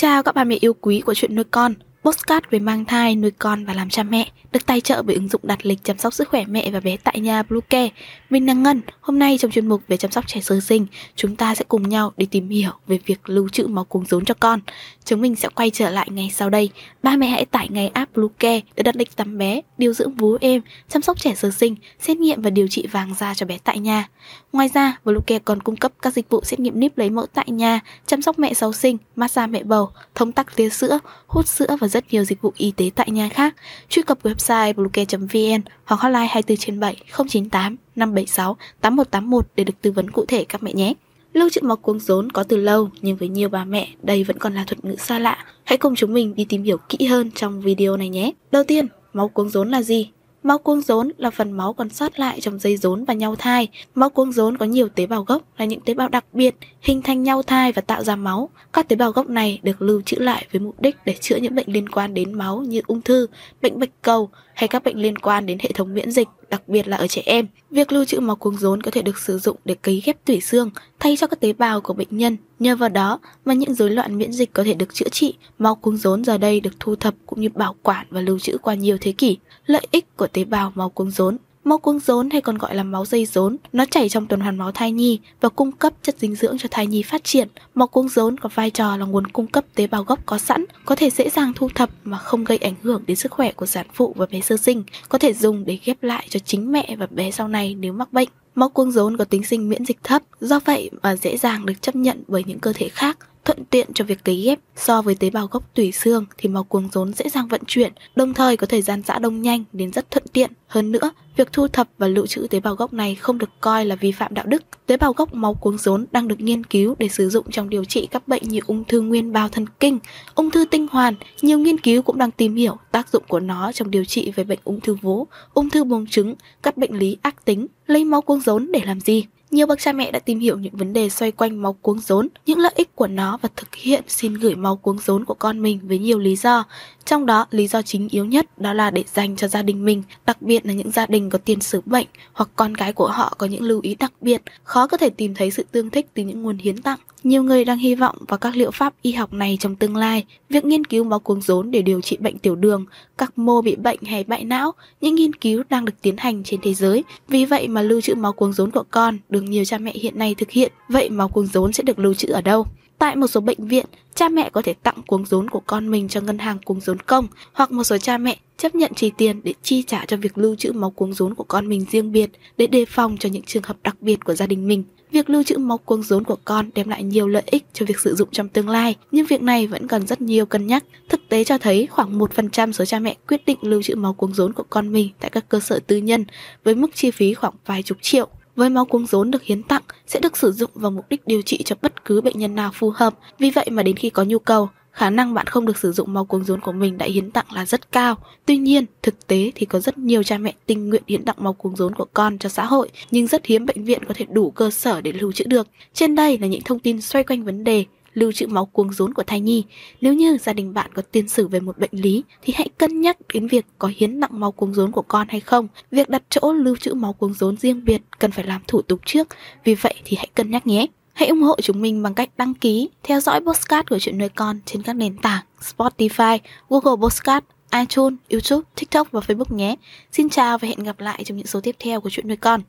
chào các bà mẹ yêu quý của chuyện nuôi con. Postcard về mang thai, nuôi con và làm cha mẹ được tài trợ bởi ứng dụng đặt lịch chăm sóc sức khỏe mẹ và bé tại nhà Bluecare. Mình là Ngân. Hôm nay trong chuyên mục về chăm sóc trẻ sơ sinh, chúng ta sẽ cùng nhau đi tìm hiểu về việc lưu trữ máu cuống rốn cho con. Chúng mình sẽ quay trở lại ngay sau đây. Ba mẹ hãy tải ngay app Bluecare để đặt lịch tắm bé, điều dưỡng vú em chăm sóc trẻ sơ sinh, xét nghiệm và điều trị vàng da cho bé tại nhà. Ngoài ra, Bluecare còn cung cấp các dịch vụ xét nghiệm níp lấy mẫu tại nhà, chăm sóc mẹ sau sinh, massage mẹ bầu, thông tắc tia sữa, hút sữa và rất nhiều dịch vụ y tế tại nhà khác. Truy cập website bluecare.vn hoặc hotline 24 trên 7 098 576 8181 để được tư vấn cụ thể các mẹ nhé. Lưu trữ máu cuống rốn có từ lâu nhưng với nhiều bà mẹ đây vẫn còn là thuật ngữ xa lạ. Hãy cùng chúng mình đi tìm hiểu kỹ hơn trong video này nhé. Đầu tiên, máu cuống rốn là gì? Máu cuống rốn là phần máu còn sót lại trong dây rốn và nhau thai. Máu cuống rốn có nhiều tế bào gốc là những tế bào đặc biệt hình thành nhau thai và tạo ra máu. Các tế bào gốc này được lưu trữ lại với mục đích để chữa những bệnh liên quan đến máu như ung thư, bệnh bạch cầu hay các bệnh liên quan đến hệ thống miễn dịch, đặc biệt là ở trẻ em. Việc lưu trữ máu cuống rốn có thể được sử dụng để cấy ghép tủy xương thay cho các tế bào của bệnh nhân. Nhờ vào đó mà những rối loạn miễn dịch có thể được chữa trị. Máu cuống rốn giờ đây được thu thập cũng như bảo quản và lưu trữ qua nhiều thế kỷ. Lợi ích của tế bào máu cuống rốn Máu cuống rốn hay còn gọi là máu dây rốn, nó chảy trong tuần hoàn máu thai nhi và cung cấp chất dinh dưỡng cho thai nhi phát triển. Máu cuống rốn có vai trò là nguồn cung cấp tế bào gốc có sẵn, có thể dễ dàng thu thập mà không gây ảnh hưởng đến sức khỏe của sản phụ và bé sơ sinh, có thể dùng để ghép lại cho chính mẹ và bé sau này nếu mắc bệnh. Máu cuống rốn có tính sinh miễn dịch thấp, do vậy mà dễ dàng được chấp nhận bởi những cơ thể khác thuận tiện cho việc cấy ghép. So với tế bào gốc tủy xương thì máu cuống rốn dễ dàng vận chuyển, đồng thời có thời gian giã đông nhanh đến rất thuận tiện. Hơn nữa, việc thu thập và lưu trữ tế bào gốc này không được coi là vi phạm đạo đức. Tế bào gốc máu cuống rốn đang được nghiên cứu để sử dụng trong điều trị các bệnh như ung thư nguyên bào thần kinh, ung thư tinh hoàn. Nhiều nghiên cứu cũng đang tìm hiểu tác dụng của nó trong điều trị về bệnh ung thư vú, ung thư buồng trứng, các bệnh lý ác tính, lấy máu cuống rốn để làm gì nhiều bậc cha mẹ đã tìm hiểu những vấn đề xoay quanh máu cuống rốn, những lợi ích của nó và thực hiện xin gửi máu cuống rốn của con mình với nhiều lý do. Trong đó, lý do chính yếu nhất đó là để dành cho gia đình mình, đặc biệt là những gia đình có tiền sử bệnh hoặc con cái của họ có những lưu ý đặc biệt, khó có thể tìm thấy sự tương thích từ những nguồn hiến tặng. Nhiều người đang hy vọng vào các liệu pháp y học này trong tương lai. Việc nghiên cứu máu cuống rốn để điều trị bệnh tiểu đường, các mô bị bệnh hay bại não, những nghiên cứu đang được tiến hành trên thế giới. Vì vậy mà lưu trữ máu cuống rốn của con được được nhiều cha mẹ hiện nay thực hiện. Vậy máu cuống rốn sẽ được lưu trữ ở đâu? Tại một số bệnh viện, cha mẹ có thể tặng cuống rốn của con mình cho ngân hàng cuống rốn công hoặc một số cha mẹ chấp nhận chi tiền để chi trả cho việc lưu trữ máu cuống rốn của con mình riêng biệt để đề phòng cho những trường hợp đặc biệt của gia đình mình. Việc lưu trữ máu cuống rốn của con đem lại nhiều lợi ích cho việc sử dụng trong tương lai, nhưng việc này vẫn cần rất nhiều cân nhắc. Thực tế cho thấy khoảng 1% số cha mẹ quyết định lưu trữ máu cuống rốn của con mình tại các cơ sở tư nhân với mức chi phí khoảng vài chục triệu với máu cuống rốn được hiến tặng sẽ được sử dụng vào mục đích điều trị cho bất cứ bệnh nhân nào phù hợp. Vì vậy mà đến khi có nhu cầu, khả năng bạn không được sử dụng máu cuống rốn của mình đã hiến tặng là rất cao. Tuy nhiên, thực tế thì có rất nhiều cha mẹ tình nguyện hiến tặng máu cuống rốn của con cho xã hội, nhưng rất hiếm bệnh viện có thể đủ cơ sở để lưu trữ được. Trên đây là những thông tin xoay quanh vấn đề lưu trữ máu cuống rốn của thai nhi. Nếu như gia đình bạn có tiền sử về một bệnh lý thì hãy cân nhắc đến việc có hiến nặng máu cuống rốn của con hay không. Việc đặt chỗ lưu trữ máu cuống rốn riêng biệt cần phải làm thủ tục trước. Vì vậy thì hãy cân nhắc nhé. Hãy ủng hộ chúng mình bằng cách đăng ký, theo dõi postcard của chuyện nuôi con trên các nền tảng Spotify, Google Postcard, iTunes, YouTube, TikTok và Facebook nhé. Xin chào và hẹn gặp lại trong những số tiếp theo của chuyện nuôi con.